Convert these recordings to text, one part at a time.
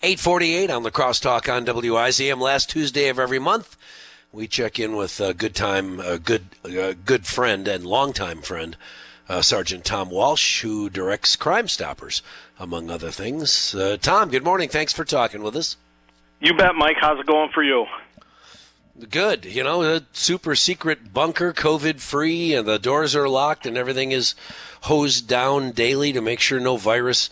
848 on the Crosstalk on WIZM last Tuesday of every month. We check in with a good time, a good, a good friend and longtime friend, uh, Sergeant Tom Walsh, who directs Crime Stoppers, among other things. Uh, Tom, good morning. Thanks for talking with us. You bet, Mike. How's it going for you? Good. You know, a super secret bunker, COVID free, and the doors are locked and everything is hosed down daily to make sure no virus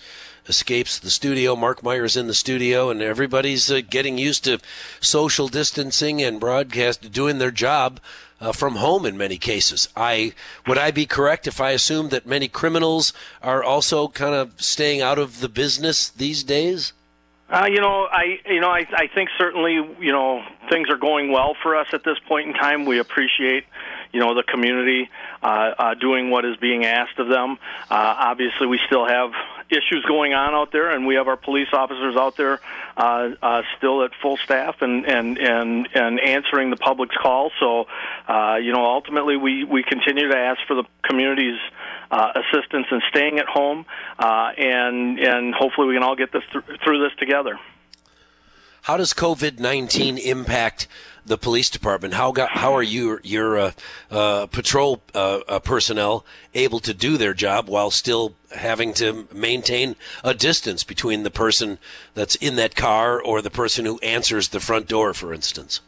escapes the studio. Mark Meyer's in the studio, and everybody's uh, getting used to social distancing and broadcast, doing their job uh, from home in many cases. I would I be correct if I assume that many criminals are also kind of staying out of the business these days? Uh, you know, I you know I I think certainly you know things are going well for us at this point in time. We appreciate you know the community uh, uh, doing what is being asked of them. Uh, obviously, we still have issues going on out there, and we have our police officers out there uh, uh, still at full staff and and and and answering the public's calls. So, uh, you know, ultimately, we we continue to ask for the community's uh, assistance in staying at home, uh, and and hopefully we can all get this th- through this together. How does COVID nineteen impact the police department? How got, how are you your uh, uh, patrol uh, uh, personnel able to do their job while still having to maintain a distance between the person that's in that car or the person who answers the front door, for instance?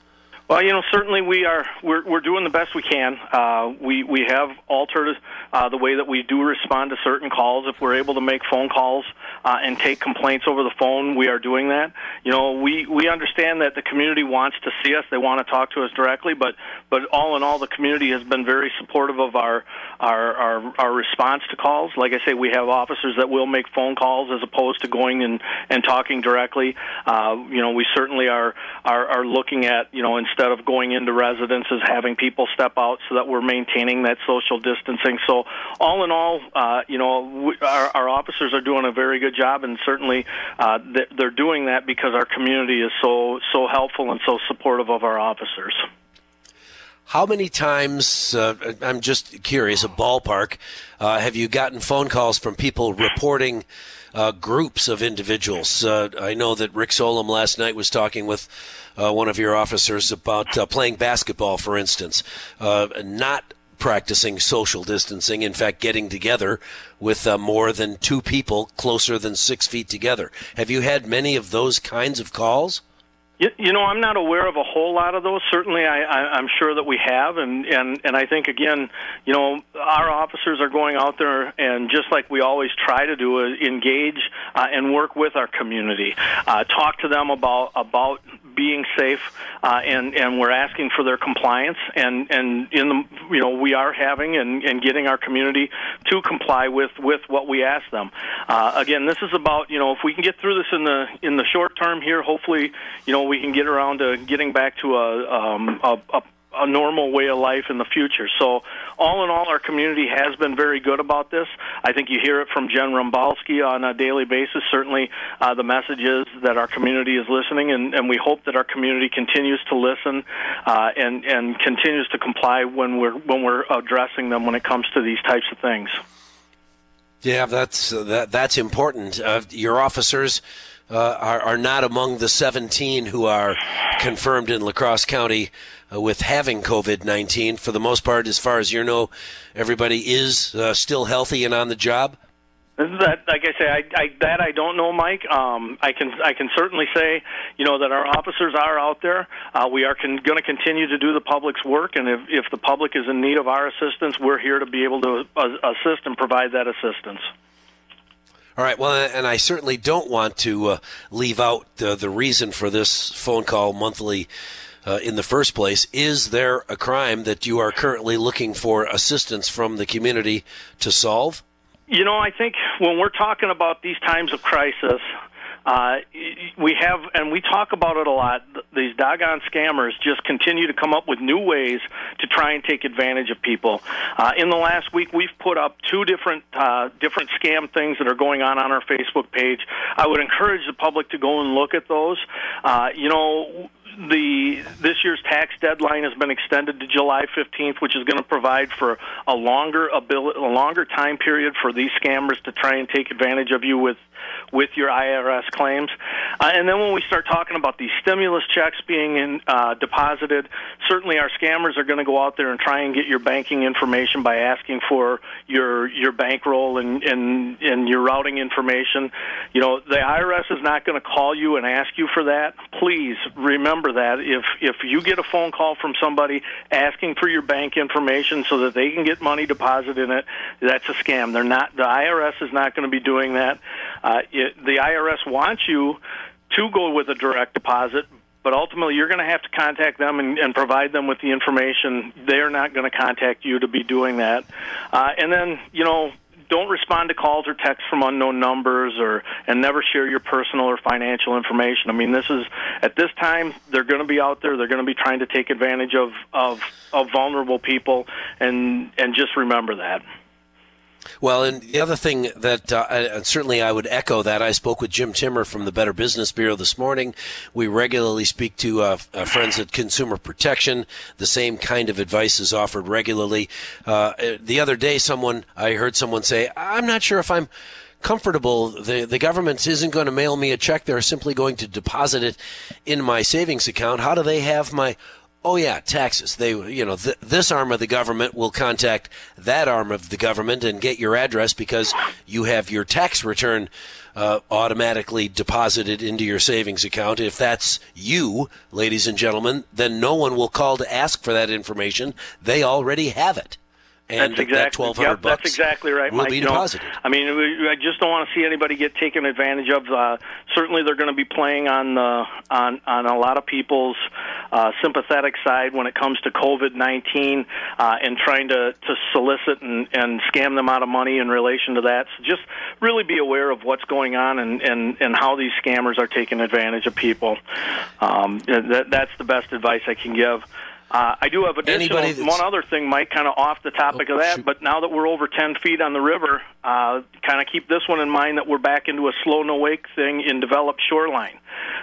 Well, you know, certainly we are we're we're doing the best we can. Uh, we we have altered uh, the way that we do respond to certain calls. If we're able to make phone calls uh, and take complaints over the phone, we are doing that. You know, we we understand that the community wants to see us. They want to talk to us directly, but but all in all, the community has been very supportive of our our our, our response to calls. Like I say, we have officers that will make phone calls as opposed to going and and talking directly. Uh, you know, we certainly are are are looking at you know instead instead of going into residences, having people step out so that we're maintaining that social distancing. So, all in all, uh, you know, we, our, our officers are doing a very good job, and certainly uh, they're doing that because our community is so so helpful and so supportive of our officers. How many times, uh, I'm just curious, a ballpark, uh, have you gotten phone calls from people reporting uh, groups of individuals? Uh, I know that Rick Solom last night was talking with uh, one of your officers about uh, playing basketball, for instance, not practicing social distancing. In fact, getting together with more than two people closer than six feet together. Have you had many of those kinds of calls? You, you know, I'm not aware of a whole lot of those. Certainly, I, I'm sure that we have, and and and I think again, you know, our officers are going out there and just like we always try to do, is engage uh, and work with our community, uh, talk to them about about being safe, uh, and and we're asking for their compliance, and and in the you know we are having and, and getting our community to comply with with what we ask them. Uh, again, this is about you know if we can get through this in the in the short term here, hopefully you know we can get around to getting back to a um, a, a a normal way of life in the future. So, all in all, our community has been very good about this. I think you hear it from Jen Rombalski on a daily basis. Certainly, uh, the message is that our community is listening, and, and we hope that our community continues to listen uh, and and continues to comply when we're when we're addressing them when it comes to these types of things. Yeah, that's uh, that that's important. Uh, your officers uh, are, are not among the 17 who are confirmed in La Crosse County uh, with having COVID 19. For the most part, as far as you know, everybody is uh, still healthy and on the job? That, like I say, I, I, that I don't know, Mike. Um, I can I can certainly say, you know, that our officers are out there. Uh, we are going to continue to do the public's work, and if if the public is in need of our assistance, we're here to be able to uh, assist and provide that assistance. All right. Well, and I certainly don't want to uh, leave out the, the reason for this phone call monthly uh, in the first place. Is there a crime that you are currently looking for assistance from the community to solve? You know, I think when we're talking about these times of crisis, uh, we have, and we talk about it a lot. These doggone scammers just continue to come up with new ways to try and take advantage of people. Uh, in the last week, we've put up two different uh, different scam things that are going on on our Facebook page. I would encourage the public to go and look at those. Uh, you know, the this year's tax deadline has been extended to July 15th, which is going to provide for a longer ability, a longer time period for these scammers to try and take advantage of you with with your IRS claims. Uh, and then when we start talking about these stimulus checks being in, uh, deposited, certainly our scammers are going to go out there and try and get your banking information by asking for your your bankroll and and and your routing information. You know, the IRS is not going to call you and ask you for that. Please remember that if if you get a phone call from somebody asking for your bank information so that they can get money deposited in it, that's a scam. They're not. The IRS is not going to be doing that. Uh, it, the IRS wants you to go with a direct deposit, but ultimately you're going to have to contact them and, and provide them with the information. They're not going to contact you to be doing that. Uh, and then, you know, don't respond to calls or texts from unknown numbers or and never share your personal or financial information. I mean, this is at this time they're going to be out there. They're going to be trying to take advantage of of, of vulnerable people, and and just remember that. Well, and the other thing that uh, certainly I would echo that. I spoke with Jim Temmer from the Better Business Bureau this morning. We regularly speak to uh, uh, friends at Consumer Protection. The same kind of advice is offered regularly. Uh, the other day, someone I heard someone say, "I'm not sure if I'm." comfortable. The the government isn't going to mail me a check; they're simply going to deposit it in my savings account. How do they have my Oh yeah, taxes. They, you know, th- this arm of the government will contact that arm of the government and get your address because you have your tax return uh, automatically deposited into your savings account. If that's you, ladies and gentlemen, then no one will call to ask for that information. They already have it and that's exactly, that yep, bucks that's exactly right, will Mike. be you know. I mean, I just don't want to see anybody get taken advantage of. Uh, certainly, they're going to be playing on the on on a lot of people's uh, sympathetic side when it comes to COVID nineteen uh, and trying to to solicit and and scam them out of money in relation to that. So just really be aware of what's going on and and and how these scammers are taking advantage of people. Um, that that's the best advice I can give. Uh, I do have additional one other thing, Mike, kind of off the topic oh, of that. shoot. But now that we're over ten feet on the river, uh, kind of keep this one in mind that we're back into a slow no wake thing in developed shoreline.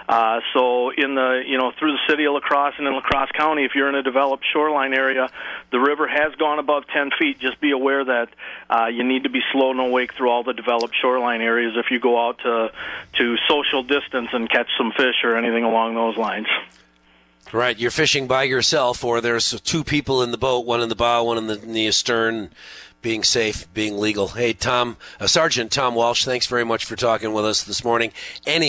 Uh, so in the you know through the city of La Crosse and in La Crosse County, if you're in a developed shoreline area, the river has gone above ten feet. Just be aware that uh, you need to be slow no wake through all the developed shoreline areas if you go out to to social distance and catch some fish or anything along those lines. Right, you're fishing by yourself, or there's two people in the boat, one in the bow, one in the, in the stern, being safe, being legal. Hey, Tom, uh, Sergeant Tom Walsh, thanks very much for talking with us this morning. Any